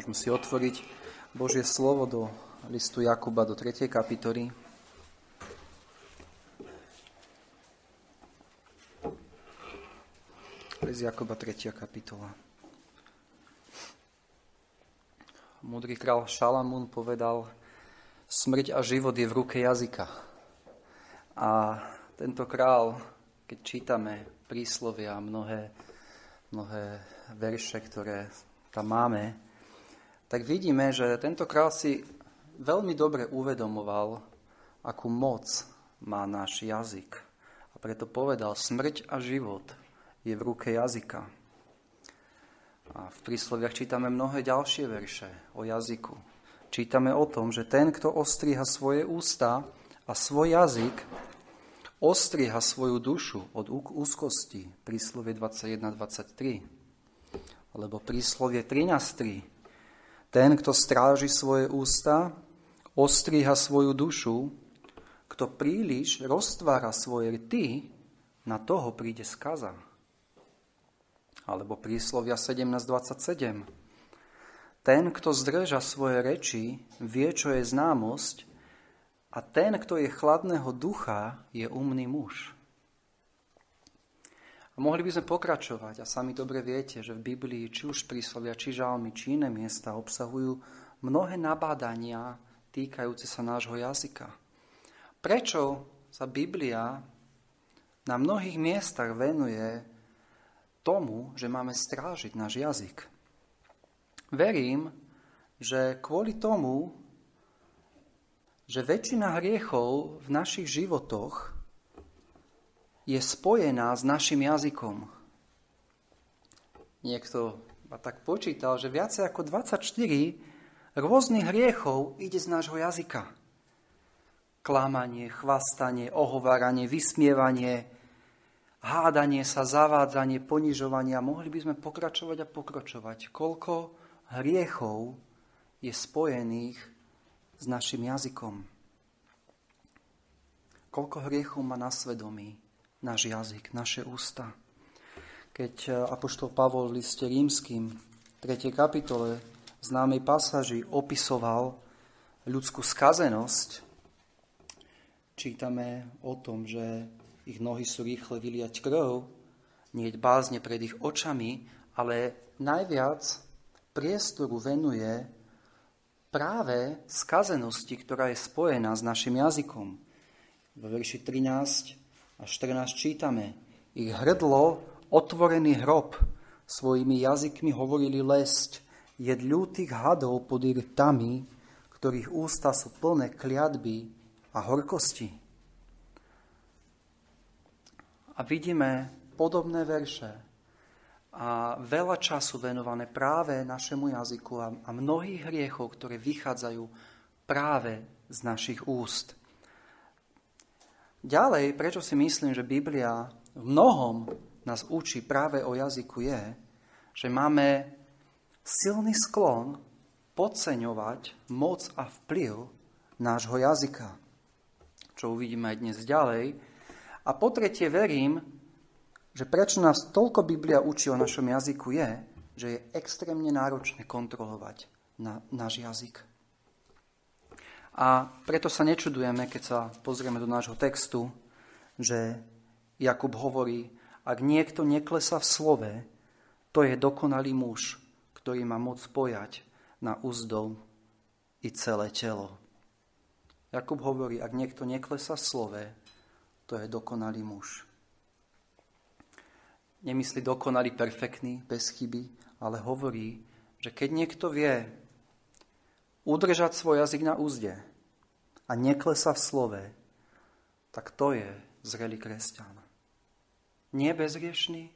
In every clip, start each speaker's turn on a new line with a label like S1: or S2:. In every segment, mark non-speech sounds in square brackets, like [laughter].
S1: Môžeme si otvoriť Božie slovo do listu Jakuba do 3. kapitoly. List Jakuba 3. kapitola. Múdry král Šalamún povedal, smrť a život je v ruke jazyka. A tento král, keď čítame príslovia, mnohé, mnohé verše, ktoré tam máme, tak vidíme, že tento král si veľmi dobre uvedomoval, akú moc má náš jazyk. A preto povedal, smrť a život je v ruke jazyka. A v prísloviach čítame mnohé ďalšie verše o jazyku. Čítame o tom, že ten, kto ostriha svoje ústa a svoj jazyk, ostriha svoju dušu od úzkosti. Príslovie 21.23. Alebo príslovie 13.3 ten, kto stráži svoje ústa, ostríha svoju dušu, kto príliš roztvára svoje rty, na toho príde skaza. Alebo príslovia 17.27. Ten, kto zdrža svoje reči, vie, čo je známosť, a ten, kto je chladného ducha, je umný muž. Mohli by sme pokračovať a sami dobre viete, že v Biblii či už príslovia, či žalmy, či iné miesta obsahujú mnohé nabádania týkajúce sa nášho jazyka. Prečo sa Biblia na mnohých miestach venuje tomu, že máme strážiť náš jazyk? Verím, že kvôli tomu, že väčšina hriechov v našich životoch je spojená s našim jazykom. Niekto ma tak počítal, že viacej ako 24 rôznych hriechov ide z nášho jazyka. Klamanie, chvastanie, ohováranie, vysmievanie, hádanie sa, zavádzanie, ponižovanie. Mohli by sme pokračovať a pokračovať. Koľko hriechov je spojených s našim jazykom. Koľko hriechov má na svedomí náš jazyk, naše ústa. Keď e, Apoštol Pavol v liste rímským 3. kapitole v známej pasáži opisoval ľudskú skazenosť, čítame o tom, že ich nohy sú rýchle vyliať krv, nie bázne pred ich očami, ale najviac priestoru venuje práve skazenosti, ktorá je spojená s našim jazykom. Vo verši 13 a 14 čítame. Ich hrdlo, otvorený hrob, svojimi jazykmi hovorili lesť, jed ľútých hadov pod rtami, ktorých ústa sú plné kliatby a horkosti. A vidíme podobné verše a veľa času venované práve našemu jazyku a, a mnohých hriechov, ktoré vychádzajú práve z našich úst. Ďalej, prečo si myslím, že Biblia v mnohom nás učí práve o jazyku je, že máme silný sklon podceňovať moc a vplyv nášho jazyka, čo uvidíme aj dnes ďalej. A po tretie verím, že prečo nás toľko Biblia učí o našom jazyku je, že je extrémne náročné kontrolovať na náš jazyk. A preto sa nečudujeme, keď sa pozrieme do nášho textu, že Jakub hovorí, ak niekto neklesa v slove, to je dokonalý muž, ktorý má moc pojať na úzdou i celé telo. Jakub hovorí, ak niekto neklesa v slove, to je dokonalý muž. Nemyslí dokonalý, perfektný, bez chyby, ale hovorí, že keď niekto vie udržať svoj jazyk na úzde a neklesa v slove, tak to je zrelý kresťan. Nie bezriešný,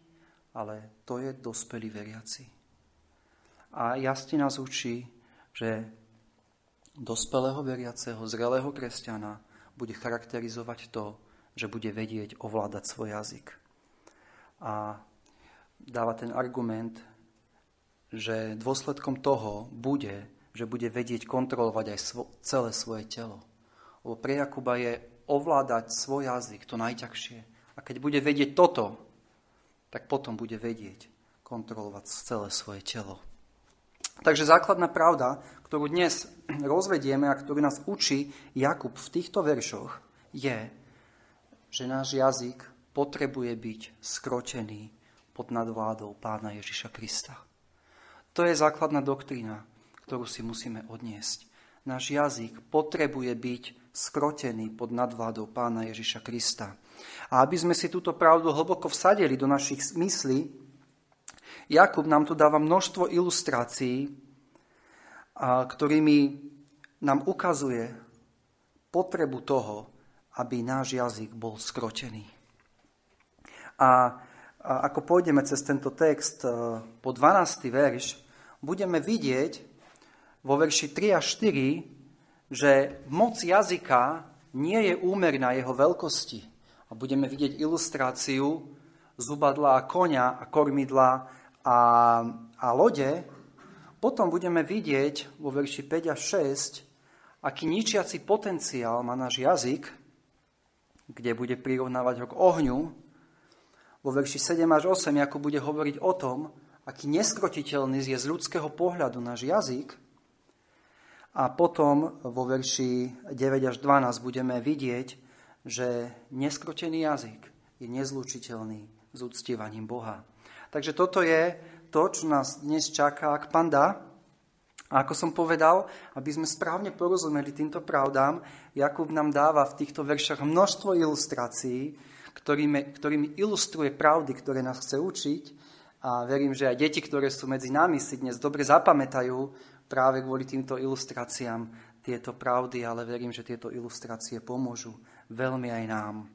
S1: ale to je dospelý veriaci. A jasne nás učí, že dospelého veriaceho, zrelého kresťana bude charakterizovať to, že bude vedieť ovládať svoj jazyk. A dáva ten argument, že dôsledkom toho bude, že bude vedieť kontrolovať aj svo, celé svoje telo. Lebo pre Jakuba je ovládať svoj jazyk to najťažšie. A keď bude vedieť toto, tak potom bude vedieť kontrolovať celé svoje telo. Takže základná pravda, ktorú dnes [clears throat] rozvedieme a ktorú nás učí Jakub v týchto veršoch, je, že náš jazyk potrebuje byť skročený pod nadvládou pána Ježiša Krista. To je základná doktrína, ktorú si musíme odniesť. Náš jazyk potrebuje byť skrotený pod nadvládou pána Ježiša Krista. A aby sme si túto pravdu hlboko vsadili do našich myslí, Jakub nám tu dáva množstvo ilustrácií, ktorými nám ukazuje potrebu toho, aby náš jazyk bol skrotený. A ako pôjdeme cez tento text e, po 12. verš, budeme vidieť vo verši 3 a 4, že moc jazyka nie je úmerná jeho veľkosti. A budeme vidieť ilustráciu zubadla a konia a kormidla a, a lode, potom budeme vidieť vo verši 5 a 6, aký ničiaci potenciál má náš jazyk, kde bude prirovnávať ho k ohňu. Vo verši 7 až 8 ako bude hovoriť o tom, aký neskrotiteľný je z ľudského pohľadu náš jazyk. A potom vo verši 9 až 12 budeme vidieť, že neskrotený jazyk je nezlučiteľný s uctievaním Boha. Takže toto je to, čo nás dnes čaká, ak panda. A ako som povedal, aby sme správne porozumeli týmto pravdám, Jakub nám dáva v týchto veršach množstvo ilustrácií, ktorými, ktorými ilustruje pravdy, ktoré nás chce učiť. A verím, že aj deti, ktoré sú medzi nami, si dnes dobre zapamätajú práve kvôli týmto ilustráciám tieto pravdy, ale verím, že tieto ilustrácie pomôžu veľmi aj nám.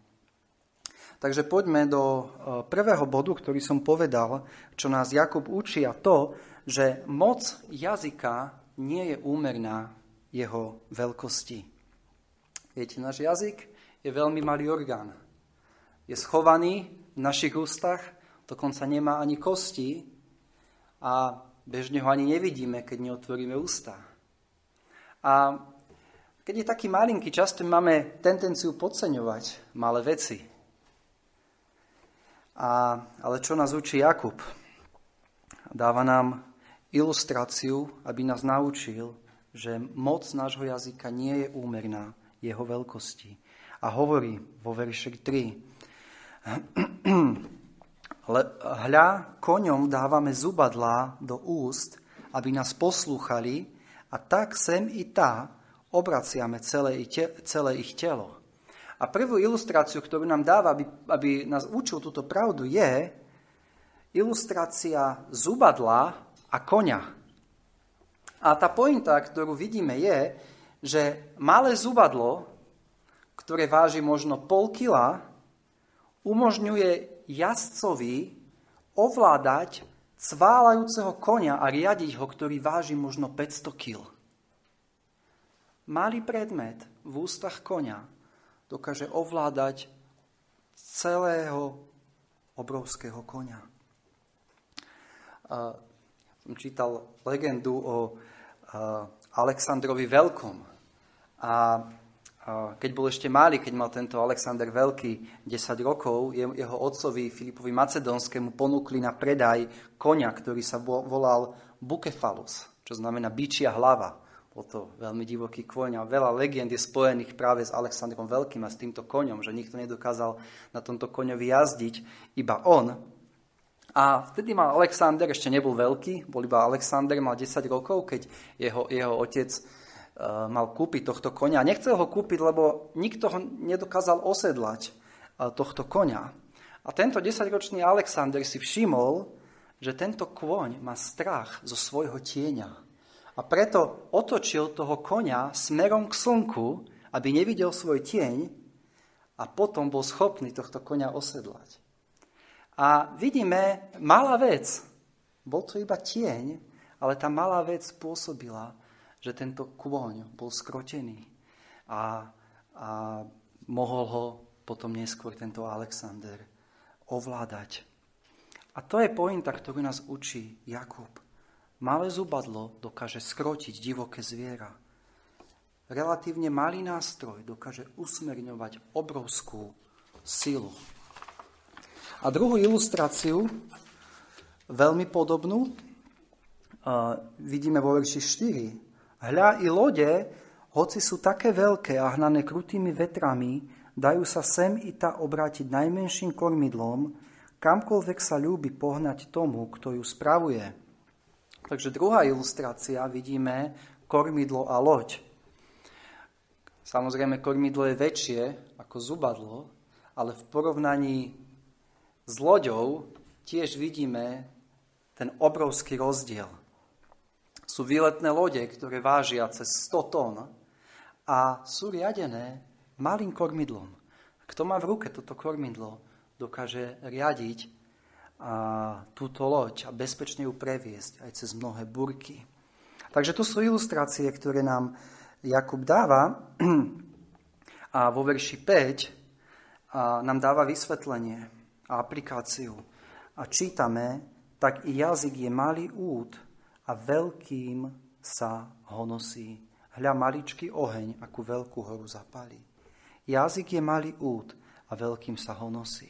S1: Takže poďme do e, prvého bodu, ktorý som povedal, čo nás Jakub učí a to, že moc jazyka nie je úmerná jeho veľkosti. Viete, náš jazyk je veľmi malý orgán. Je schovaný v našich ústach, dokonca nemá ani kosti a bežne ho ani nevidíme, keď neotvoríme ústa. A keď je taký malinký, často máme tendenciu podceňovať malé veci. A, ale čo nás učí Jakub? Dáva nám ilustráciu, aby nás naučil, že moc nášho jazyka nie je úmerná jeho veľkosti. A hovorí vo verši 3. [clears throat] Hľa, koňom dávame zubadlá do úst, aby nás poslúchali a tak sem i tá obraciame celé, celé ich telo. A prvú ilustráciu, ktorú nám dáva, aby, aby nás učil túto pravdu, je ilustrácia zubadla a koňa. A tá pointa, ktorú vidíme, je, že malé zubadlo, ktoré váži možno pol kila, umožňuje jazdcovi ovládať cválajúceho konia a riadiť ho, ktorý váži možno 500 kg. Malý predmet v ústach konia dokáže ovládať celého obrovského konia. A som čítal legendu o Aleksandrovi Veľkom. A keď bol ešte malý, keď mal tento Alexander Veľký 10 rokov, jeho otcovi Filipovi Macedónskému ponúkli na predaj konia, ktorý sa volal Bukefalus, čo znamená bičia hlava. Bol to veľmi divoký koň a veľa legend je spojených práve s Alexandrom Veľkým a s týmto koňom, že nikto nedokázal na tomto koňovi jazdiť, iba on. A vtedy mal Alexander, ešte nebol veľký, bol iba Alexander, mal 10 rokov, keď jeho, jeho otec mal kúpiť tohto konia. Nechcel ho kúpiť, lebo nikto ho nedokázal osedlať uh, tohto konia. A tento 10-ročný Alexander si všimol, že tento kôň má strach zo svojho tieňa a preto otočil toho konia smerom k slnku, aby nevidel svoj tieň a potom bol schopný tohto konia osedlať. A vidíme, malá vec, bol to iba tieň, ale tá malá vec spôsobila, že tento kôň bol skrotený a, a mohol ho potom neskôr tento Alexander ovládať. A to je pointa, ktorú nás učí Jakub. Malé zubadlo dokáže skrotiť divoké zviera. Relatívne malý nástroj dokáže usmerňovať obrovskú silu. A druhú ilustráciu, veľmi podobnú, vidíme vo verši 4. Hľa i lode, hoci sú také veľké a hnané krutými vetrami, dajú sa sem i ta obrátiť najmenším kormidlom, kamkoľvek sa ľúbi pohnať tomu, kto ju spravuje. Takže druhá ilustrácia vidíme kormidlo a loď. Samozrejme, kormidlo je väčšie ako zubadlo, ale v porovnaní s loďou tiež vidíme ten obrovský rozdiel. Sú výletné lode, ktoré vážia cez 100 tón a sú riadené malým kormidlom. Kto má v ruke toto kormidlo, dokáže riadiť a túto loď a bezpečne ju previesť aj cez mnohé burky. Takže to sú ilustrácie, ktoré nám Jakub dáva [clears throat] a vo verši 5 a nám dáva vysvetlenie a aplikáciu. A čítame, tak i jazyk je malý út a veľkým sa ho nosí. Hľa maličký oheň, akú veľkú horu zapalí. Jazyk je malý út a veľkým sa ho nosí.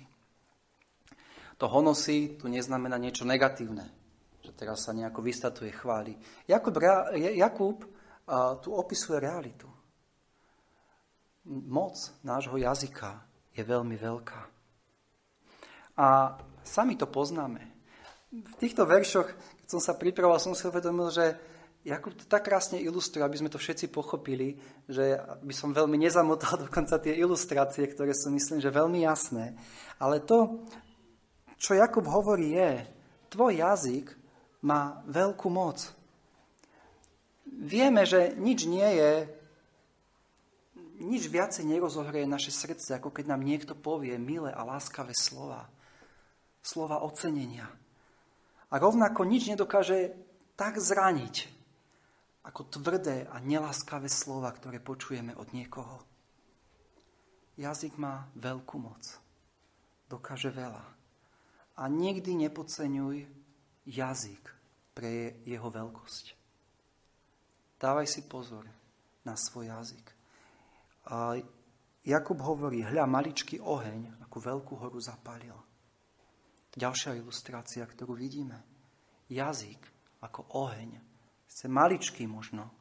S1: To honosí tu neznamená niečo negatívne, že teraz sa nejako vystatuje, chváli. Jakub, Jakub a, tu opisuje realitu. Moc nášho jazyka je veľmi veľká. A sami to poznáme. V týchto veršoch, som sa pripravoval, som si uvedomil, že Jakub to tak krásne ilustruje, aby sme to všetci pochopili, že by som veľmi nezamotal [laughs] dokonca tie ilustrácie, ktoré sú myslím, že veľmi jasné. Ale to, čo Jakub hovorí je, tvoj jazyk má veľkú moc. Vieme, že nič nie je, nič viacej nerozohreje naše srdce, ako keď nám niekto povie milé a láskavé slova. Slova ocenenia. A rovnako nič nedokáže tak zraniť, ako tvrdé a neláskavé slova, ktoré počujeme od niekoho. Jazyk má veľkú moc. Dokáže veľa. A nikdy nepodceňuj jazyk pre jeho veľkosť. Dávaj si pozor na svoj jazyk. A Jakub hovorí, hľa maličký oheň, ako veľkú horu zapálil. Ďalšia ilustrácia, ktorú vidíme. Jazyk ako oheň Chce maličký možno,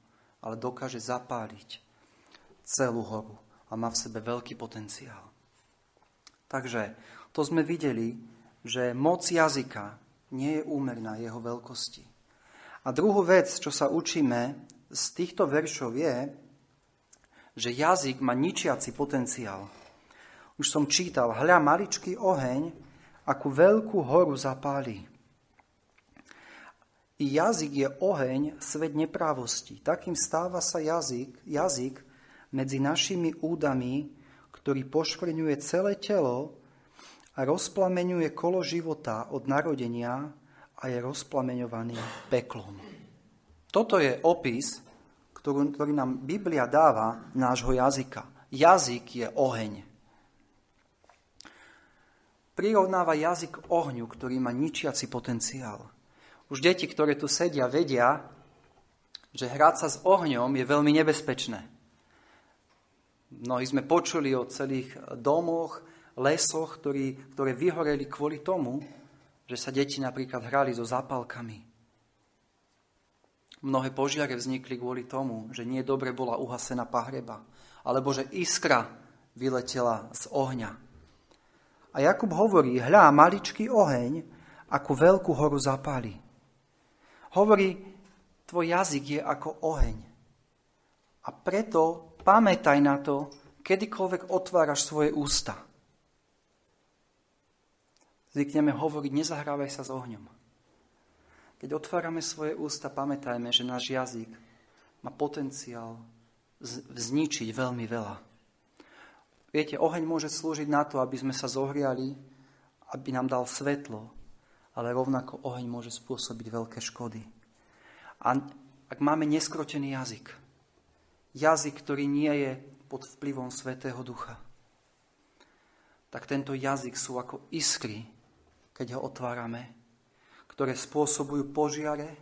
S1: ale dokáže zapáliť celú horu a má v sebe veľký potenciál. Takže to sme videli, že moc jazyka nie je úmerná jeho veľkosti. A druhú vec, čo sa učíme z týchto veršov je, že jazyk má ničiaci potenciál. Už som čítal, hľa maličký oheň, akú veľkú horu zapálí. I jazyk je oheň, svet neprávosti. Takým stáva sa jazyk, jazyk medzi našimi údami, ktorý poškvrňuje celé telo a rozplameňuje kolo života od narodenia a je rozplameňovaný peklom. Toto je opis, ktorý, ktorý nám Biblia dáva nášho jazyka. Jazyk je oheň. Prirovnáva jazyk ohňu, ktorý má ničiaci potenciál. Už deti, ktoré tu sedia, vedia, že hrať sa s ohňom je veľmi nebezpečné. Mnohí sme počuli o celých domoch, lesoch, ktorý, ktoré vyhoreli kvôli tomu, že sa deti napríklad hrali so zápalkami. Mnohé požiare vznikli kvôli tomu, že nie dobre bola uhasená pahreba, alebo že iskra vyletela z ohňa. A Jakub hovorí, hľa, maličký oheň, ako veľkú horu zapáli. Hovorí, tvoj jazyk je ako oheň. A preto pamätaj na to, kedykoľvek otváraš svoje ústa. Zvykneme hovoriť, nezahrávaj sa s ohňom. Keď otvárame svoje ústa, pamätajme, že náš jazyk má potenciál zničiť veľmi veľa. Viete, oheň môže slúžiť na to, aby sme sa zohriali, aby nám dal svetlo, ale rovnako oheň môže spôsobiť veľké škody. A ak máme neskrotený jazyk, jazyk, ktorý nie je pod vplyvom Svetého Ducha, tak tento jazyk sú ako iskry, keď ho otvárame, ktoré spôsobujú požiare,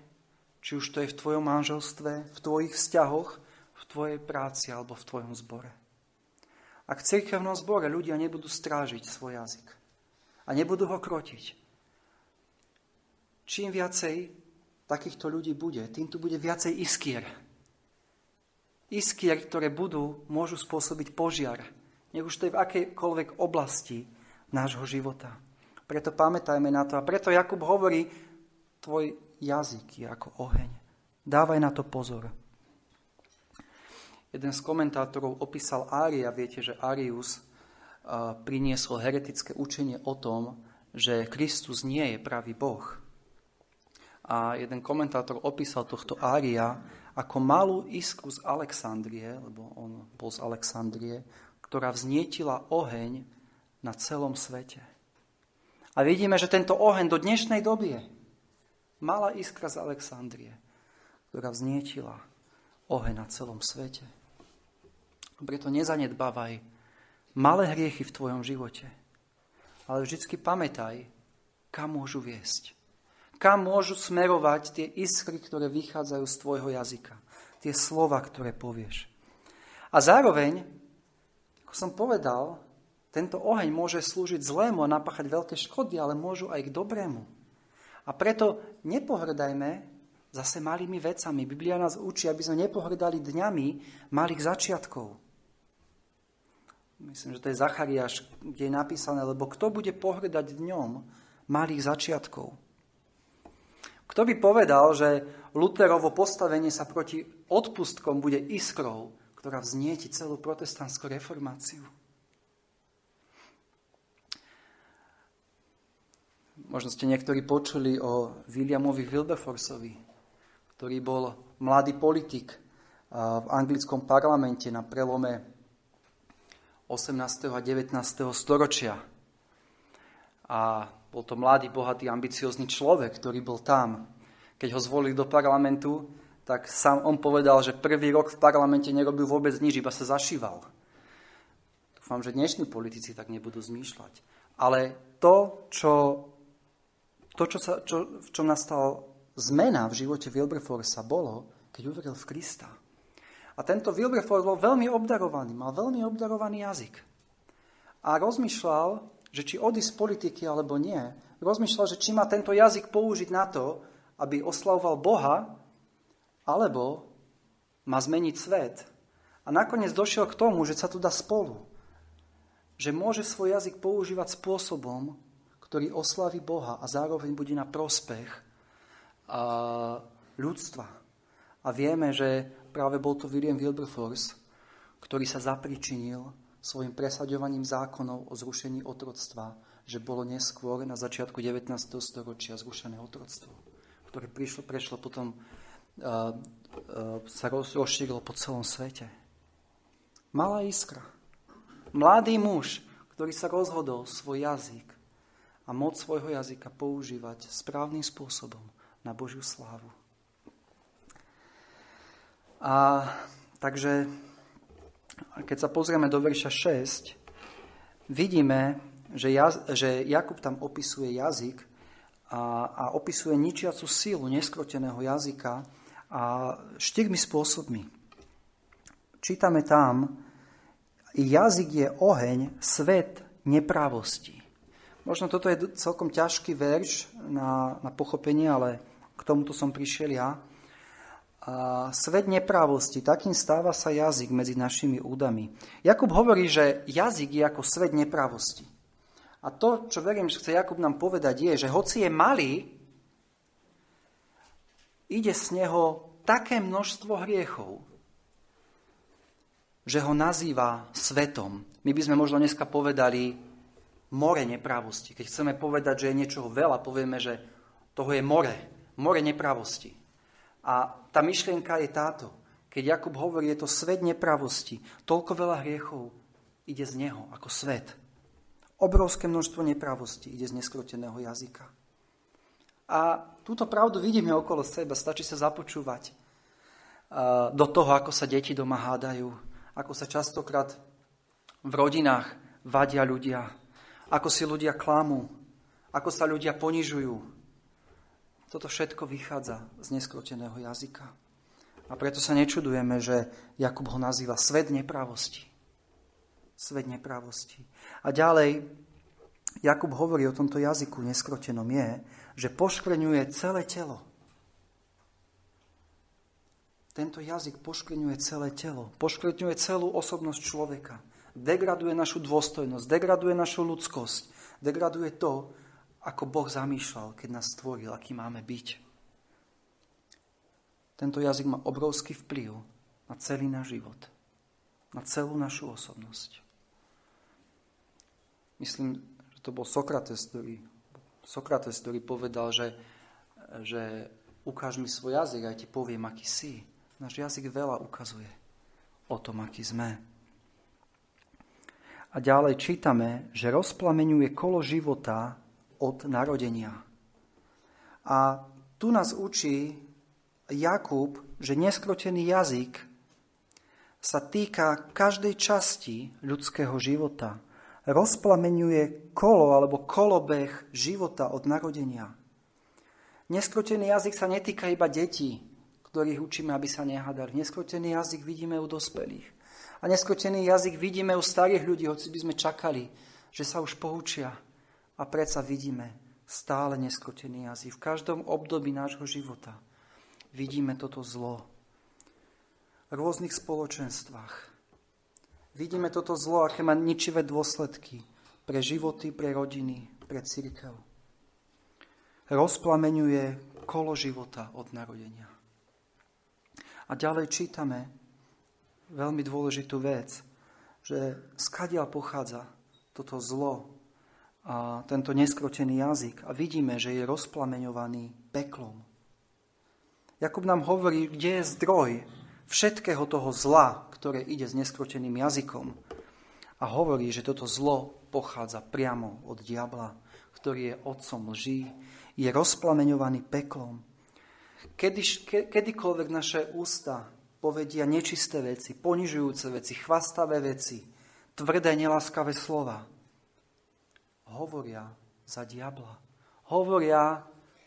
S1: či už to je v tvojom manželstve, v tvojich vzťahoch, v tvojej práci alebo v tvojom zbore. Ak v cirkevnom zbore ľudia nebudú strážiť svoj jazyk a nebudú ho krotiť, čím viacej takýchto ľudí bude, tým tu bude viacej iskier. Iskier, ktoré budú, môžu spôsobiť požiar. Nech už to je v akejkoľvek oblasti nášho života. Preto pamätajme na to. A preto Jakub hovorí, tvoj jazyk je ako oheň. Dávaj na to pozor. Jeden z komentátorov opísal Ária. Viete, že Arius priniesol heretické učenie o tom, že Kristus nie je pravý Boh. A jeden komentátor opísal tohto Ária ako malú iskru z Alexandrie, lebo on bol z Alexandrie, ktorá vznietila oheň na celom svete. A vidíme, že tento oheň do dnešnej doby je malá iskra z Alexandrie, ktorá vznietila oheň na celom svete. Preto nezanedbávaj malé hriechy v tvojom živote. Ale vždycky pamätaj, kam môžu viesť. Kam môžu smerovať tie iskry, ktoré vychádzajú z tvojho jazyka. Tie slova, ktoré povieš. A zároveň, ako som povedal, tento oheň môže slúžiť zlému a napáchať veľké škody, ale môžu aj k dobrému. A preto nepohrdajme zase malými vecami. Biblia nás učí, aby sme nepohrdali dňami malých začiatkov. Myslím, že to je Zachariáš, kde je napísané, lebo kto bude pohrdať dňom malých začiatkov? Kto by povedal, že Luterovo postavenie sa proti odpustkom bude iskrou, ktorá vznieti celú protestantskú reformáciu? Možno ste niektorí počuli o Williamovi Wilberforceovi, ktorý bol mladý politik v anglickom parlamente na prelome 18. a 19. storočia. A bol to mladý, bohatý, ambiciózny človek, ktorý bol tam. Keď ho zvolili do parlamentu, tak sám on povedal, že prvý rok v parlamente nerobil vôbec nič, iba sa zašíval. Dúfam, že dnešní politici tak nebudú zmýšľať. Ale to, čo, to, čo sa, čo, v čom nastal zmena v živote Wilberforcea, bolo, keď uveril v Krista. A tento Wilberforce bol veľmi obdarovaný, mal veľmi obdarovaný jazyk. A rozmýšľal, že či odísť z politiky alebo nie, rozmýšľal, že či má tento jazyk použiť na to, aby oslavoval Boha, alebo má zmeniť svet. A nakoniec došiel k tomu, že sa tu dá spolu. Že môže svoj jazyk používať spôsobom, ktorý oslaví Boha a zároveň bude na prospech ľudstva. A vieme, že práve bol to William Wilberforce, ktorý sa zapričinil svojim presaďovaním zákonov o zrušení otroctva, že bolo neskôr na začiatku 19. storočia zrušené otroctvo, ktoré prišlo, prešlo potom, uh, uh, sa rozšírilo po celom svete. Malá iskra. Mladý muž, ktorý sa rozhodol svoj jazyk a moc svojho jazyka používať správnym spôsobom na Božiu slávu. A takže, keď sa pozrieme do verša 6, vidíme, že, jaz, že Jakub tam opisuje jazyk a, a opisuje ničiacu sílu neskroteného jazyka a štyrmi spôsobmi. Čítame tam, jazyk je oheň, svet neprávosti. Možno toto je celkom ťažký verš na, na pochopenie, ale k tomuto som prišiel ja. A svet neprávosti, takým stáva sa jazyk medzi našimi údami. Jakub hovorí, že jazyk je ako svet neprávosti. A to, čo verím, že chce Jakub nám povedať, je, že hoci je malý, ide z neho také množstvo hriechov, že ho nazýva svetom. My by sme možno dneska povedali more neprávosti. Keď chceme povedať, že je niečoho veľa, povieme, že toho je more. More neprávosti. A tá myšlienka je táto. Keď Jakub hovorí, je to svet nepravosti, toľko veľa hriechov ide z neho ako svet. Obrovské množstvo nepravosti ide z neskroteného jazyka. A túto pravdu vidíme okolo seba, stačí sa započúvať do toho, ako sa deti doma hádajú, ako sa častokrát v rodinách vadia ľudia, ako si ľudia klamú, ako sa ľudia ponižujú, toto všetko vychádza z neskroteného jazyka. A preto sa nečudujeme, že Jakub ho nazýva svet nepravosti. Svet nepravosti. A ďalej, Jakub hovorí o tomto jazyku neskrotenom je, že poškvrňuje celé telo. tento jazyk poškvrňuje celé telo, poškvrňuje celú osobnosť človeka, degraduje našu dôstojnosť, degraduje našu ľudskosť, degraduje to, ako Boh zamýšľal, keď nás stvoril, aký máme byť. Tento jazyk má obrovský vplyv na celý náš život, na celú našu osobnosť. Myslím, že to bol Sokrates, ktorý, Sokrates, ktorý povedal, že, že ukáž mi svoj jazyk a ja ti poviem, aký si. Náš jazyk veľa ukazuje o tom, aký sme. A ďalej čítame, že rozplameňuje kolo života od narodenia. A tu nás učí Jakub, že neskrotený jazyk sa týka každej časti ľudského života. Rozplameňuje kolo alebo kolobeh života od narodenia. Neskrotený jazyk sa netýka iba detí, ktorých učíme, aby sa nehádali. Neskrotený jazyk vidíme u dospelých. A neskrotený jazyk vidíme u starých ľudí, hoci by sme čakali, že sa už poučia. A predsa vidíme stále neskrotený jazyk. V každom období nášho života vidíme toto zlo. V rôznych spoločenstvách. Vidíme toto zlo, aké má ničivé dôsledky pre životy, pre rodiny, pre církev. Rozplameňuje kolo života od narodenia. A ďalej čítame veľmi dôležitú vec, že skadiaľ pochádza toto zlo a tento neskrotený jazyk a vidíme, že je rozplameňovaný peklom. Jakub nám hovorí, kde je zdroj všetkého toho zla, ktoré ide s neskroteným jazykom. A hovorí, že toto zlo pochádza priamo od diabla, ktorý je otcom lží, je rozplameňovaný peklom Kedy, ke, kedykoľvek naše ústa povedia nečisté veci, ponižujúce veci, chvastavé veci, tvrdé, neláskavé slova, hovoria za diabla. Hovoria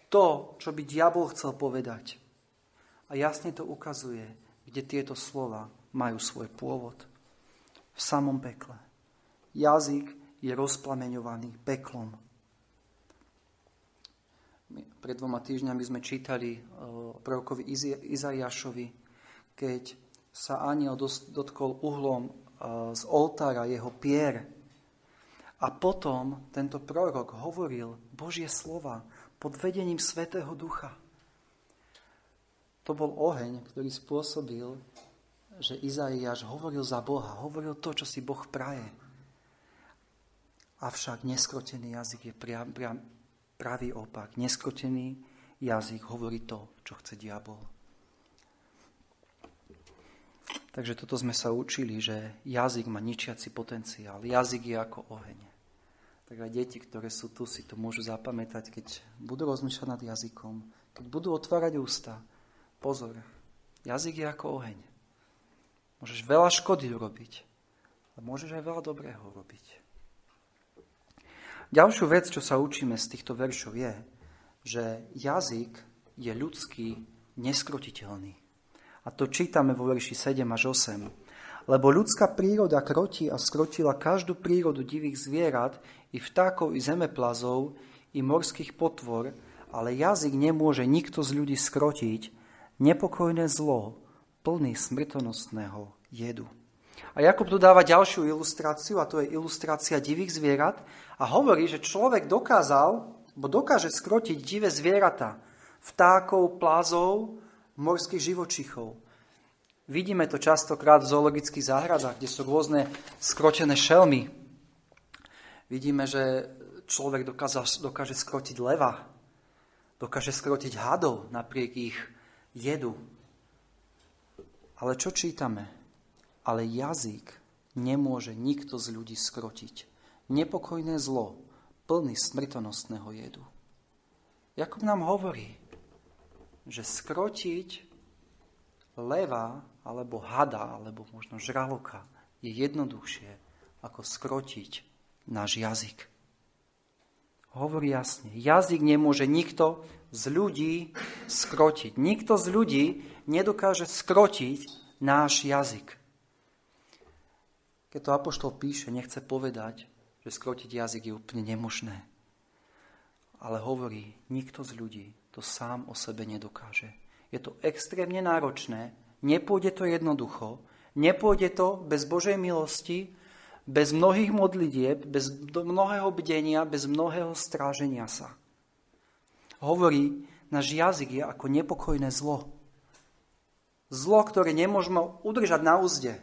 S1: to, čo by diabol chcel povedať. A jasne to ukazuje, kde tieto slova majú svoj pôvod. V samom pekle. Jazyk je rozplameňovaný peklom. Pred dvoma týždňami sme čítali o prorokovi Izaiášovi, keď sa aniel dotkol uhlom z oltára jeho pier. A potom tento prorok hovoril Božie slova pod vedením Svetého Ducha. To bol oheň, ktorý spôsobil, že Izaiáš hovoril za Boha, hovoril to, čo si Boh praje. Avšak neskrotený jazyk je priam, priam, pravý opak. Neskrotený jazyk hovorí to, čo chce diabol. Takže toto sme sa učili, že jazyk má ničiaci potenciál. Jazyk je ako oheň. Tak deti, ktoré sú tu, si to môžu zapamätať, keď budú rozmýšľať nad jazykom, keď budú otvárať ústa. Pozor, jazyk je ako oheň. Môžeš veľa škody urobiť, ale môžeš aj veľa dobrého urobiť. Ďalšiu vec, čo sa učíme z týchto veršov je, že jazyk je ľudský neskrotiteľný. A to čítame vo verši 7 až 8. Lebo ľudská príroda krotí a skrotila každú prírodu divých zvierat, i vtákov, i zemeplazov, i morských potvor, ale jazyk nemôže nikto z ľudí skrotiť, nepokojné zlo, plný smrtonostného jedu. A Jakub tu dáva ďalšiu ilustráciu, a to je ilustrácia divých zvierat, a hovorí, že človek dokázal, bo dokáže skrotiť divé zvieratá, vtákov, plázov, morských živočichov. Vidíme to častokrát v zoologických záhradách, kde sú rôzne skrotené šelmy. Vidíme, že človek dokáže, dokáže skrotiť leva, dokáže skrotiť hadov napriek ich jedu. Ale čo čítame? Ale jazyk nemôže nikto z ľudí skrotiť nepokojné zlo, plný smrtonostného jedu. Jakub nám hovorí, že skrotiť leva alebo hada, alebo možno žraloka je jednoduchšie ako skrotiť náš jazyk. Hovorí jasne, jazyk nemôže nikto z ľudí skrotiť. Nikto z ľudí nedokáže skrotiť náš jazyk. Keď to Apoštol píše, nechce povedať, že skrotiť jazyk je úplne nemožné. Ale hovorí, nikto z ľudí to sám o sebe nedokáže. Je to extrémne náročné Nepôjde to jednoducho, nepôjde to bez Božej milosti, bez mnohých modlitieb, bez mnohého bdenia, bez mnohého stráženia sa. Hovorí, náš jazyk je ako nepokojné zlo. Zlo, ktoré nemôžeme udržať na úzde.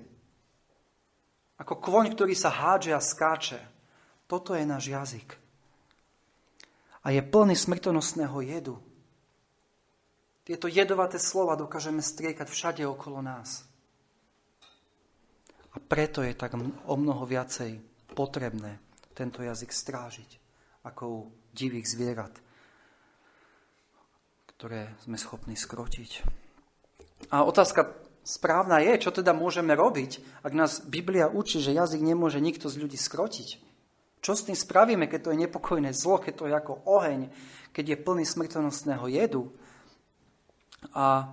S1: Ako kvoň, ktorý sa hádže a skáče. Toto je náš jazyk. A je plný smrtonosného jedu. Tieto jedovaté slova dokážeme striekať všade okolo nás. A preto je tak o mnoho viacej potrebné tento jazyk strážiť ako u divých zvierat, ktoré sme schopní skrotiť. A otázka správna je, čo teda môžeme robiť, ak nás Biblia učí, že jazyk nemôže nikto z ľudí skrotiť. Čo s tým spravíme, keď to je nepokojné zlo, keď to je ako oheň, keď je plný smrtonosného jedu? A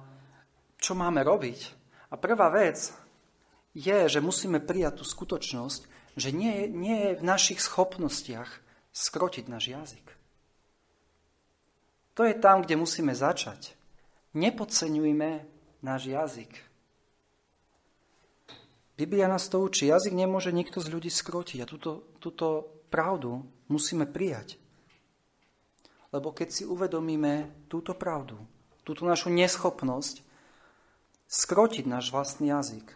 S1: čo máme robiť? A prvá vec, je, že musíme prijať tú skutočnosť, že nie, nie je v našich schopnostiach skrotiť náš jazyk. To je tam, kde musíme začať. Nepodceňujme náš jazyk. Biblia nás to učí. Jazyk nemôže nikto z ľudí skrotiť. A túto, túto pravdu musíme prijať. Lebo keď si uvedomíme túto pravdu, túto našu neschopnosť skrotiť náš vlastný jazyk,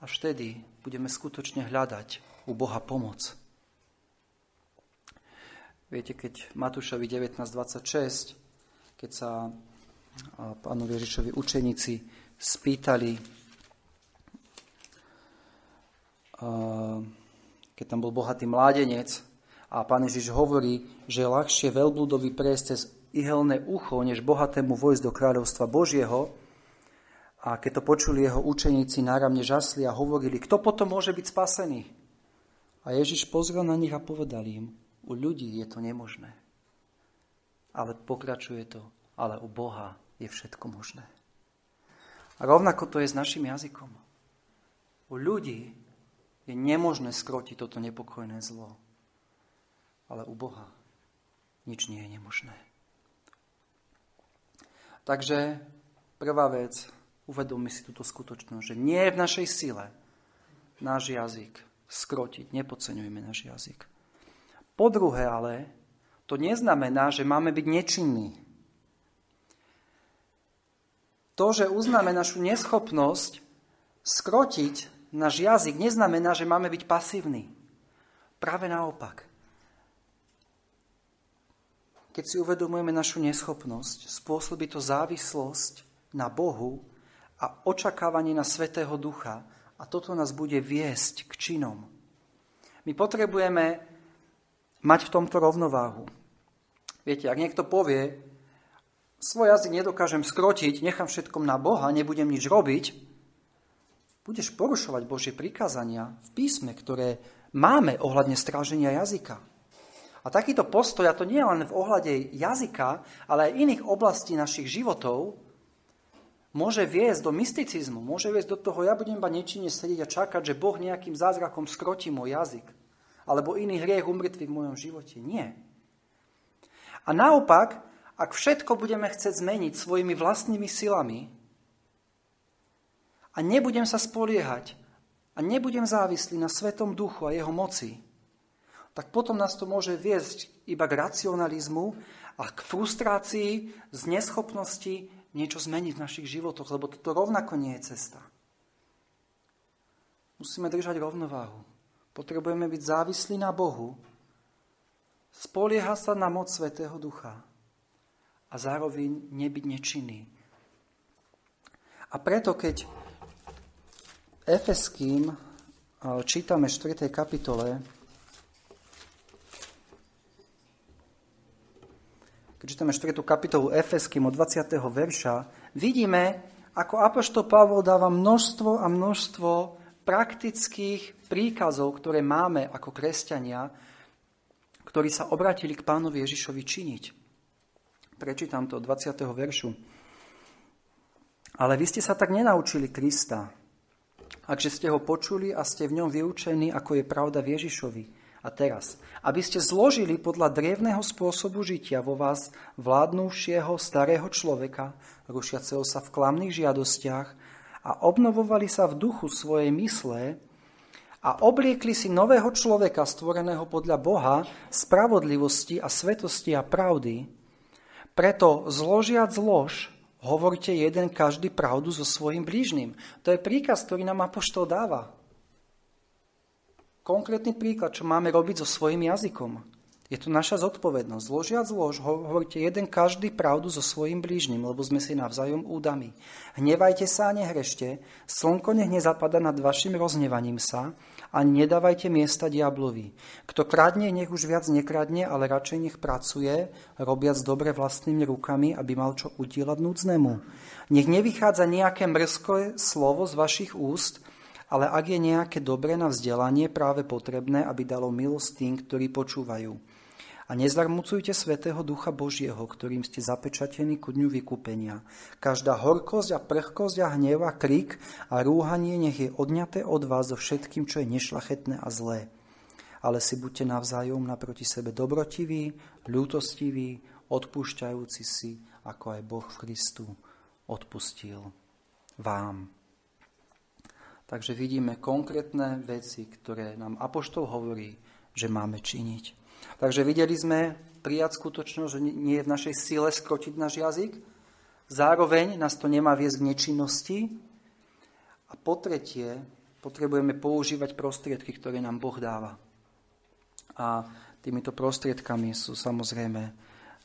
S1: až vtedy budeme skutočne hľadať u Boha pomoc. Viete, keď Matúšovi 19.26, keď sa pánovi Ježišovi učeníci spýtali, keď tam bol bohatý mládenec a pán Ježiš hovorí, že je ľahšie veľblúdovi prejsť cez ihelné ucho, než bohatému vojsť do kráľovstva Božieho, a keď to počuli jeho učeníci, náramne žasli a hovorili, kto potom môže byť spasený? A Ježiš pozrel na nich a povedal im, u ľudí je to nemožné. Ale pokračuje to, ale u Boha je všetko možné. A rovnako to je s našim jazykom. U ľudí je nemožné skrotiť toto nepokojné zlo. Ale u Boha nič nie je nemožné. Takže prvá vec, Uvedomme si túto skutočnosť, že nie je v našej sile náš jazyk skrotiť. Nepodceňujeme náš jazyk. Po druhé ale, to neznamená, že máme byť nečinní. To, že uznáme našu neschopnosť skrotiť náš jazyk, neznamená, že máme byť pasívni. Práve naopak. Keď si uvedomujeme našu neschopnosť, spôsobí to závislosť na Bohu a očakávanie na Svetého Ducha. A toto nás bude viesť k činom. My potrebujeme mať v tomto rovnováhu. Viete, ak niekto povie, svoj jazyk nedokážem skrotiť, nechám všetkom na Boha, nebudem nič robiť, budeš porušovať Božie prikázania v písme, ktoré máme ohľadne stráženia jazyka. A takýto postoj, a to nie len v ohľade jazyka, ale aj iných oblastí našich životov, môže viesť do mysticizmu, môže viesť do toho, ja budem iba nečine sedieť a čakať, že Boh nejakým zázrakom skrotí môj jazyk. Alebo iný hriech umrtví v mojom živote. Nie. A naopak, ak všetko budeme chcieť zmeniť svojimi vlastnými silami a nebudem sa spoliehať a nebudem závislý na Svetom Duchu a jeho moci, tak potom nás to môže viesť iba k racionalizmu a k frustrácii z neschopnosti niečo zmeniť v našich životoch, lebo toto rovnako nie je cesta. Musíme držať rovnováhu. Potrebujeme byť závislí na Bohu, spolieha sa na moc Svetého Ducha a zároveň nebyť nečinný. A preto, keď Efeským čítame 4. kapitole, keď čítame 4. kapitolu Efeským od 20. verša, vidíme, ako Apoštol Pavol dáva množstvo a množstvo praktických príkazov, ktoré máme ako kresťania, ktorí sa obratili k pánovi Ježišovi činiť. Prečítam to od 20. veršu. Ale vy ste sa tak nenaučili Krista, akže ste ho počuli a ste v ňom vyučení, ako je pravda v Ježišovi a teraz, aby ste zložili podľa drevného spôsobu žitia vo vás vládnúšieho starého človeka, rušiaceho sa v klamných žiadostiach a obnovovali sa v duchu svojej mysle a obliekli si nového človeka stvoreného podľa Boha, spravodlivosti a svetosti a pravdy. Preto zložiac zlož, hovorte jeden každý pravdu so svojim blížnym. To je príkaz, ktorý nám Apoštol dáva. Konkrétny príklad, čo máme robiť so svojim jazykom. Je to naša zodpovednosť. Zložiac zlož, hovoríte jeden každý pravdu so svojim blížnym, lebo sme si navzájom údami. Hnevajte sa a nehrešte, slnko nech nezapada nad vašim roznevaním sa a nedávajte miesta diablovi. Kto kradne, nech už viac nekradne, ale radšej nech pracuje, robiac dobre vlastnými rukami, aby mal čo udielať núdznemu. Nech nevychádza nejaké mrzké slovo z vašich úst, ale ak je nejaké dobré na vzdelanie, práve potrebné, aby dalo milosť tým, ktorí počúvajú. A nezarmucujte Svetého Ducha Božieho, ktorým ste zapečatení ku dňu vykúpenia. Každá horkosť a prchkosť a hnev a krik a rúhanie nech je odňaté od vás so všetkým, čo je nešlachetné a zlé. Ale si buďte navzájom naproti sebe dobrotiví, ľútostiví, odpúšťajúci si, ako aj Boh v Kristu odpustil vám. Takže vidíme konkrétne veci, ktoré nám Apoštol hovorí, že máme činiť. Takže videli sme prijať skutočnosť, že nie je v našej sile skrotiť náš jazyk. Zároveň nás to nemá viesť k nečinnosti. A po tretie, potrebujeme používať prostriedky, ktoré nám Boh dáva. A týmito prostriedkami sú samozrejme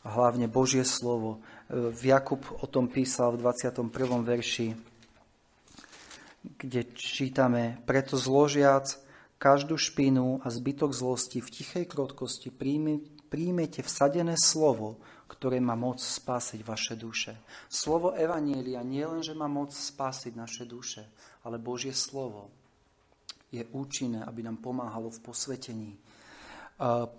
S1: hlavne Božie slovo. V Jakub o tom písal v 21. verši, kde čítame, preto zložiac každú špinu a zbytok zlosti v tichej krotkosti príjme, príjmete vsadené slovo, ktoré má moc spásiť vaše duše. Slovo Evanielia nie len, že má moc spásiť naše duše, ale Božie slovo je účinné, aby nám pomáhalo v posvetení.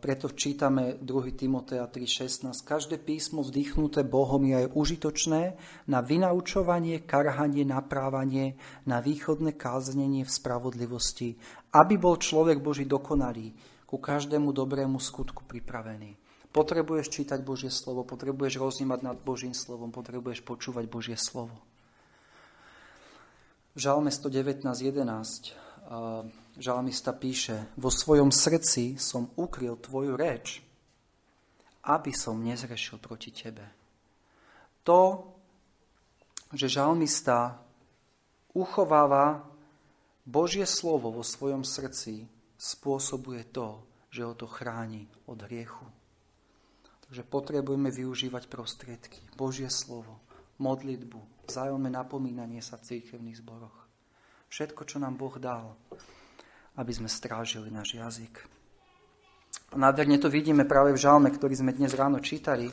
S1: Preto čítame 2. Timotea 3.16. Každé písmo vdychnuté Bohom je aj užitočné na vynaučovanie, karhanie, naprávanie, na východné káznenie v spravodlivosti, aby bol človek Boží dokonalý, ku každému dobrému skutku pripravený. Potrebuješ čítať Božie slovo, potrebuješ roznímať nad Božím slovom, potrebuješ počúvať Božie slovo. V Žalme 119.11 žalmista píše, vo svojom srdci som ukryl tvoju reč, aby som nezrešil proti tebe. To, že žalmista uchováva Božie slovo vo svojom srdci spôsobuje to, že ho to chráni od hriechu. Takže potrebujeme využívať prostriedky, Božie slovo, modlitbu, vzájomné napomínanie sa v církevných zboroch. Všetko, čo nám Boh dal, aby sme strážili náš jazyk. Nádherne to vidíme práve v žalme, ktorý sme dnes ráno čítali,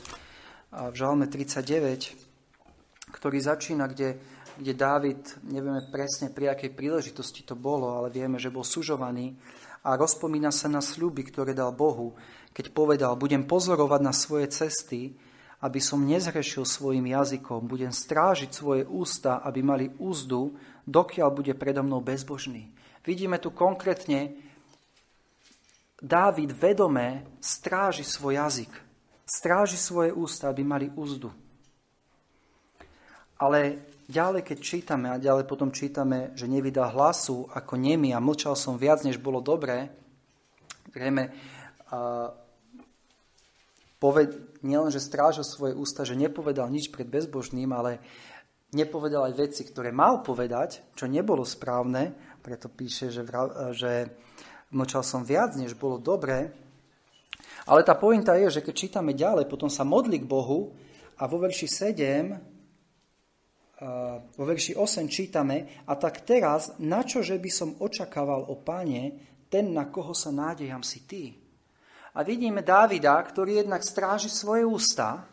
S1: v žalme 39, ktorý začína, kde kde Dávid, nevieme presne pri akej príležitosti to bolo, ale vieme, že bol sužovaný a rozpomína sa na sľuby, ktoré dal Bohu, keď povedal, budem pozorovať na svoje cesty, aby som nezhrešil svojim jazykom, budem strážiť svoje ústa, aby mali úzdu, dokiaľ bude predo mnou bezbožný. Vidíme tu konkrétne, Dávid vedome stráži svoj jazyk, stráži svoje ústa, aby mali úzdu. Ale ďalej, keď čítame a ďalej potom čítame, že nevydá hlasu ako nemi a mlčal som viac, než bolo dobré, zrejme poved, nielen, že strážil svoje ústa, že nepovedal nič pred bezbožným, ale nepovedal aj veci, ktoré mal povedať, čo nebolo správne, preto píše, že, že mlčal som viac, než bolo dobré. Ale tá pointa je, že keď čítame ďalej, potom sa modlí k Bohu a vo verši 7 vo verši 8 čítame, a tak teraz, na čo, že by som očakával o páne, ten, na koho sa nádejam, si ty. A vidíme Dávida, ktorý jednak stráži svoje ústa,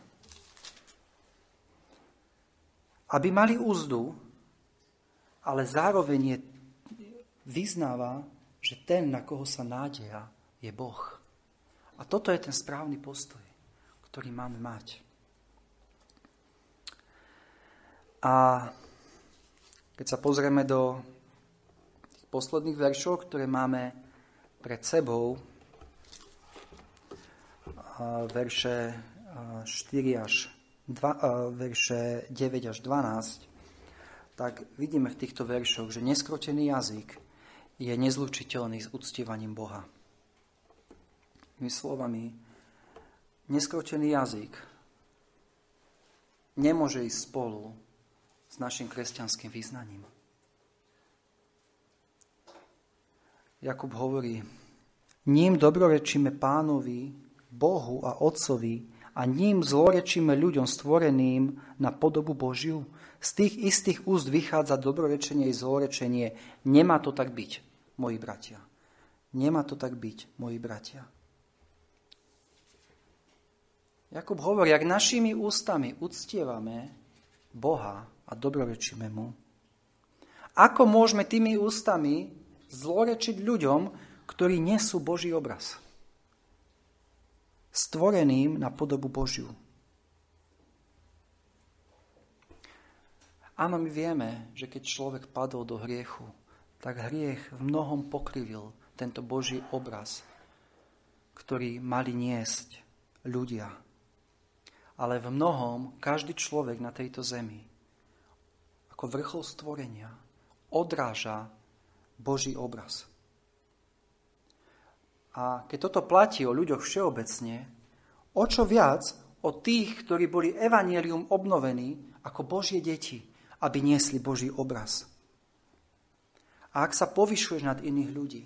S1: aby mali úzdu, ale zároveň je, vyznáva, že ten, na koho sa nádeja, je Boh. A toto je ten správny postoj, ktorý máme mať. A keď sa pozrieme do tých posledných veršov, ktoré máme pred sebou, verše 4 až 2, verše 9 až 12, tak vidíme v týchto veršoch, že neskrotený jazyk je nezlučiteľný s uctievaním Boha. Tými slovami, neskrotený jazyk nemôže ísť spolu s našim kresťanským význaním. Jakub hovorí, ním dobrorečíme pánovi, Bohu a Otcovi a ním zlorečíme ľuďom stvoreným na podobu Božiu. Z tých istých úst vychádza dobrorečenie i zlorečenie. Nemá to tak byť, moji bratia. Nemá to tak byť, moji bratia. Jakub hovorí, ak našimi ústami uctievame Boha a dobrorečíme Mu, ako môžeme tými ústami zlorečiť ľuďom, ktorí nesú Boží obraz. Stvoreným na podobu Božiu. Áno, my vieme, že keď človek padol do hriechu, tak hriech v mnohom pokrivil tento Boží obraz, ktorý mali niesť ľudia. Ale v mnohom každý človek na tejto zemi, ako vrchol stvorenia, odráža Boží obraz. A keď toto platí o ľuďoch všeobecne, o čo viac o tých, ktorí boli evanielium obnovení ako Božie deti, aby niesli Boží obraz. A ak sa povyšuješ nad iných ľudí,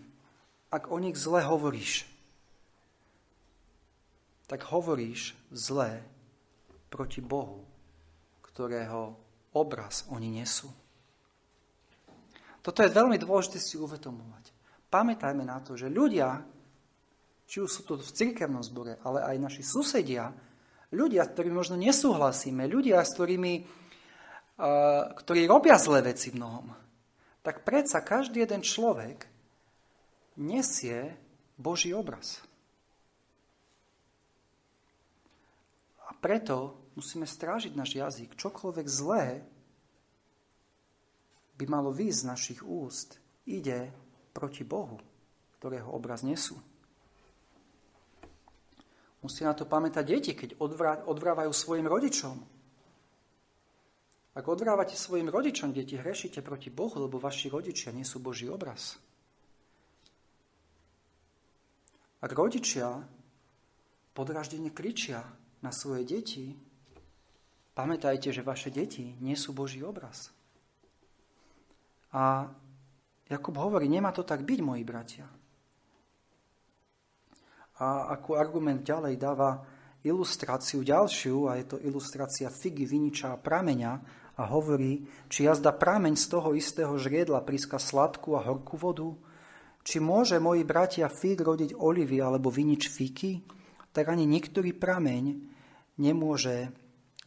S1: ak o nich zle hovoríš, tak hovoríš zle proti Bohu, ktorého obraz oni nesú. Toto je veľmi dôležité si uvedomovať. Pamätajme na to, že ľudia, či už sú to v cirkevnom zbore, ale aj naši susedia, ľudia, s ktorými možno nesúhlasíme, ľudia, s ktorými, uh, ktorí robia zlé veci v mnohom, tak predsa každý jeden človek nesie Boží obraz. A preto musíme strážiť náš jazyk. Čokoľvek zlé by malo výjsť z našich úst, ide proti Bohu, ktorého obraz nesú. Musí na to pamätať deti, keď odvrávajú svojim rodičom. Ak odvrávate svojim rodičom, deti, hrešíte proti Bohu, lebo vaši rodičia nie sú Boží obraz. Ak rodičia podraždene kričia na svoje deti, pamätajte, že vaše deti nie sú Boží obraz. A Jakub hovorí, nemá to tak byť, moji bratia. A ako argument ďalej dáva ilustráciu ďalšiu, a je to ilustrácia figy, viniča a prameňa, a hovorí, či jazda prameň z toho istého žriedla príska sladkú a horkú vodu, či môže moji bratia fig rodiť olivy alebo vinič fiky, tak ani niektorý prameň nemôže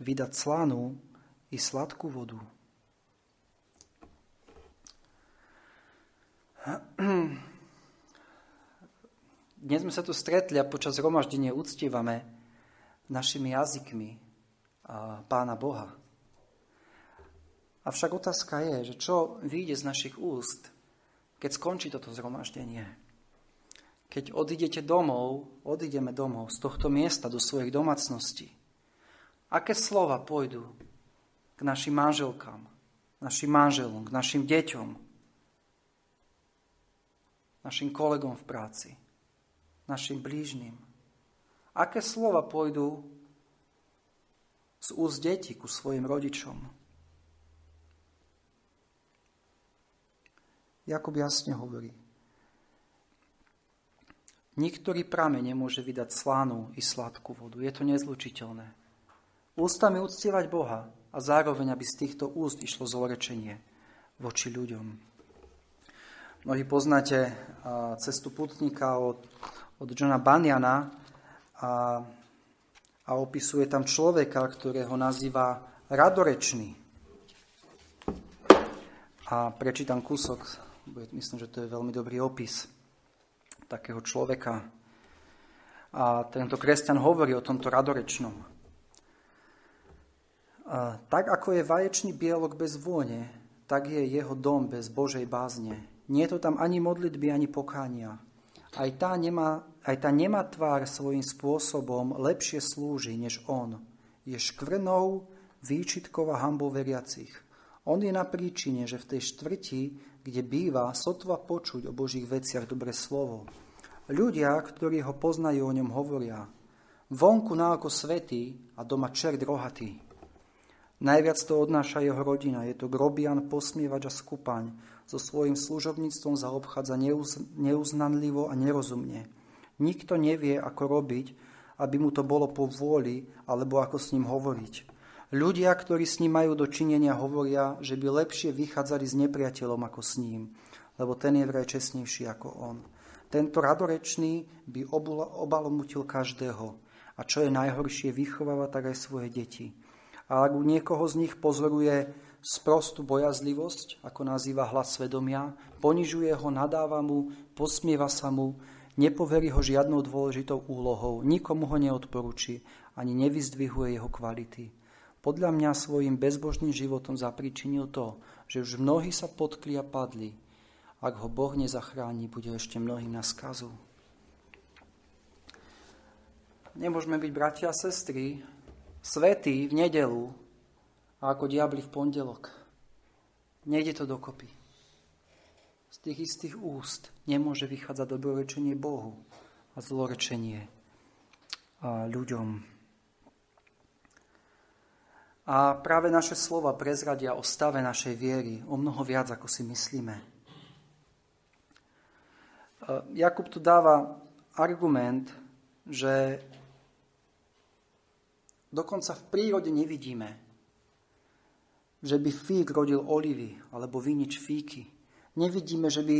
S1: vydať slanú i sladkú vodu. Dnes sme sa tu stretli a počas romaždenia uctívame našimi jazykmi Pána Boha. Avšak otázka je, že čo vyjde z našich úst, keď skončí toto zhromaždenie. Keď odídete domov, odídeme domov z tohto miesta do svojich domácností. Aké slova pôjdu k našim manželkám, našim manželom, k našim deťom, našim kolegom v práci, našim blížnym. Aké slova pôjdu z úst detí ku svojim rodičom? Jakub jasne hovorí. Niektorý prameň nemôže vydať slánú i sladkú vodu. Je to nezlučiteľné. Ústami uctievať Boha a zároveň, aby z týchto úst išlo zlorečenie voči ľuďom. Mnohí poznáte cestu putníka od, od Johna Baniana a, a opisuje tam človeka, ktorého nazýva radorečný. A prečítam kúsok, myslím, že to je veľmi dobrý opis takého človeka. A tento kresťan hovorí o tomto radorečnom. Tak ako je vaječný bielok bez vône, tak je jeho dom bez Božej bázne. Nie je to tam ani modlitby, ani pokánia. Aj tá, nemá, aj tá nemá tvár svojím spôsobom lepšie slúži než on. Je škvrnou, výčitkou a hambou veriacich. On je na príčine, že v tej štvrti, kde býva, sotva počuť o Božích veciach dobre slovo. Ľudia, ktorí ho poznajú, o ňom hovoria. Vonku na oko svetý a doma čert rohatý. Najviac to odnáša jeho rodina. Je to grobian, posmievač a skupaň. So svojím služobníctvom zaobchádza neuz, neuznanlivo a nerozumne. Nikto nevie, ako robiť, aby mu to bolo po vôli, alebo ako s ním hovoriť. Ľudia, ktorí s ním majú dočinenia, hovoria, že by lepšie vychádzali s nepriateľom ako s ním, lebo ten je vraj čestnejší ako on. Tento radorečný by obalomutil každého. A čo je najhoršie, vychováva tak aj svoje deti. A ak u niekoho z nich pozoruje sprostú bojazlivosť, ako nazýva hlas svedomia, ponižuje ho, nadáva mu, posmieva sa mu, nepoverí ho žiadnou dôležitou úlohou, nikomu ho neodporúči, ani nevyzdvihuje jeho kvality. Podľa mňa svojim bezbožným životom zapričinil to, že už mnohí sa potkli a padli. Ak ho Boh nezachráni, bude ešte mnohým na skazu. Nemôžeme byť bratia a sestry, svetý v nedelu a ako diabli v pondelok. Nejde to dokopy. Z tých istých úst nemôže vychádzať dobrorečenie Bohu a zlorečenie ľuďom. A práve naše slova prezradia o stave našej viery o mnoho viac, ako si myslíme. Jakub tu dáva argument, že Dokonca v prírode nevidíme, že by fík rodil olivy alebo vinič fíky. Nevidíme, že by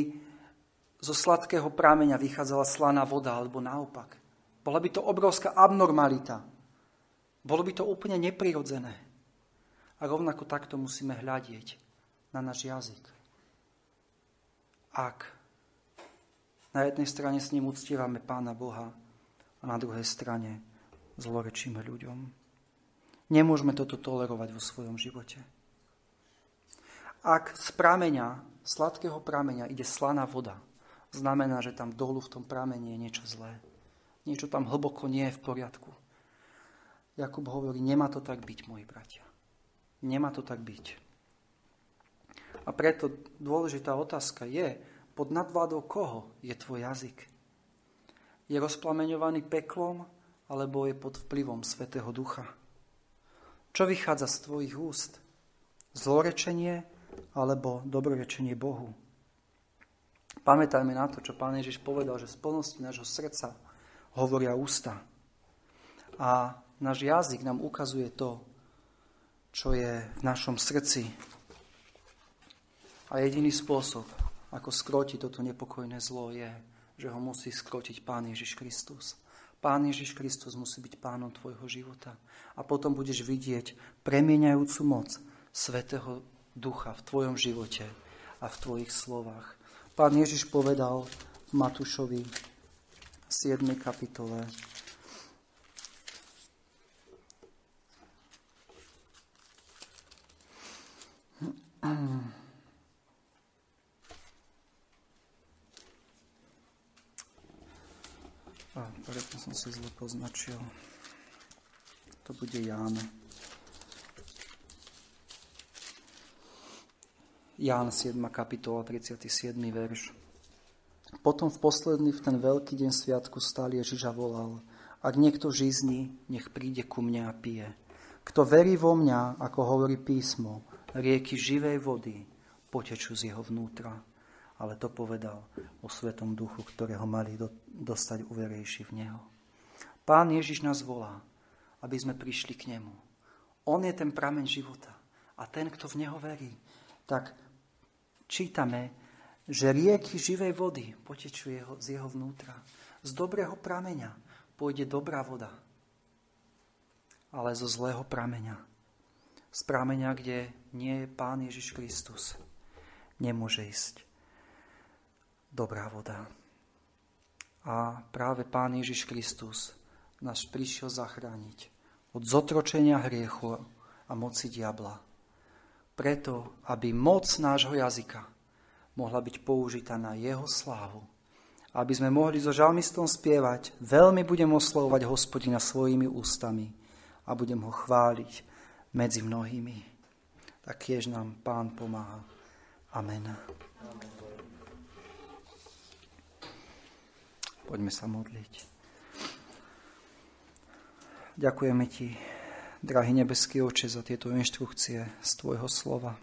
S1: zo sladkého prámeňa vychádzala slaná voda alebo naopak. Bola by to obrovská abnormalita. Bolo by to úplne neprirodzené. A rovnako takto musíme hľadieť na náš jazyk. Ak na jednej strane s ním uctievame Pána Boha a na druhej strane zlorečíme ľuďom. Nemôžeme toto tolerovať vo svojom živote. Ak z prameňa, sladkého prameňa ide slaná voda, znamená, že tam dolu v tom pramení je niečo zlé. Niečo tam hlboko nie je v poriadku. Jakub hovorí, nemá to tak byť, moji bratia. Nemá to tak byť. A preto dôležitá otázka je, pod nadvládou koho je tvoj jazyk? Je rozplameňovaný peklom alebo je pod vplyvom Svetého Ducha? Čo vychádza z tvojich úst? Zlorečenie alebo dobrorečenie Bohu? Pamätajme na to, čo Pán Ježiš povedal, že z plnosti nášho srdca hovoria ústa. A náš jazyk nám ukazuje to, čo je v našom srdci. A jediný spôsob, ako skrotiť toto nepokojné zlo, je, že ho musí skrotiť Pán Ježiš Kristus. Pán Ježiš Kristus musí byť pánom tvojho života. A potom budeš vidieť premieňajúcu moc Svetého Ducha v tvojom živote a v tvojich slovách. Pán Ježiš povedal Matúšovi 7. kapitole Preto som si zle poznačil. To bude Ján. Ján 7. kapitola, 37. verš. Potom v posledný, v ten veľký deň sviatku stál Ježiš a volal, ak niekto žizní, nech príde ku mne a pije. Kto verí vo mňa, ako hovorí písmo, rieky živej vody potečú z jeho vnútra ale to povedal o Svetom Duchu, ktorého mali do, dostať uverejší v Neho. Pán Ježiš nás volá, aby sme prišli k Nemu. On je ten prameň života. A ten, kto v Neho verí, tak čítame, že rieky živej vody potečú jeho, z jeho vnútra. Z dobrého prameňa pôjde dobrá voda, ale zo zlého prameňa. Z prameňa, kde nie je Pán Ježiš Kristus, nemôže ísť dobrá voda. A práve Pán Ježiš Kristus nás prišiel zachrániť od zotročenia hriechu a moci diabla. Preto, aby moc nášho jazyka mohla byť použitá na jeho slávu. Aby sme mohli so žalmistom spievať, veľmi budem oslovovať hospodina svojimi ústami a budem ho chváliť medzi mnohými. a kiež nám Pán pomáha. Amen. Poďme sa modliť. Ďakujeme Ti, drahý nebeský oče, za tieto inštrukcie z Tvojho slova.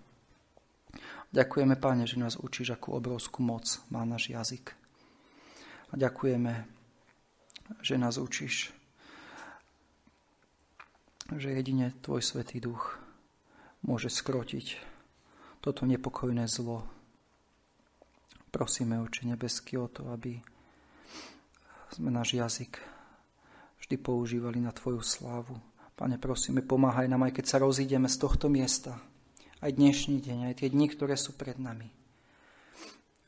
S1: Ďakujeme, Páne, že nás učíš, akú obrovskú moc má náš jazyk. A ďakujeme, že nás učíš, že jedine Tvoj Svetý Duch môže skrotiť toto nepokojné zlo. Prosíme, Oče nebeský, o to, aby sme náš jazyk vždy používali na Tvoju slávu. Pane, prosíme, pomáhaj nám, aj keď sa rozídeme z tohto miesta, aj dnešný deň, aj tie dni, ktoré sú pred nami.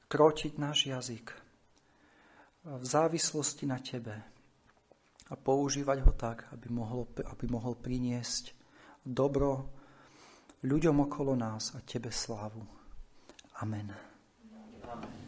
S1: Krotiť náš jazyk v závislosti na Tebe a používať ho tak, aby mohol, aby mohol priniesť dobro ľuďom okolo nás a tebe slávu. Amen. Amen.